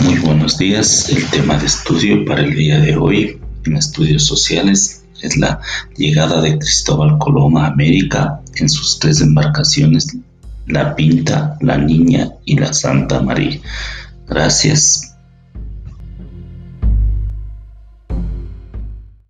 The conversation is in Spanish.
Muy buenos días. El tema de estudio para el día de hoy en estudios sociales es la llegada de Cristóbal Colón a América en sus tres embarcaciones, la Pinta, la Niña y la Santa María. Gracias.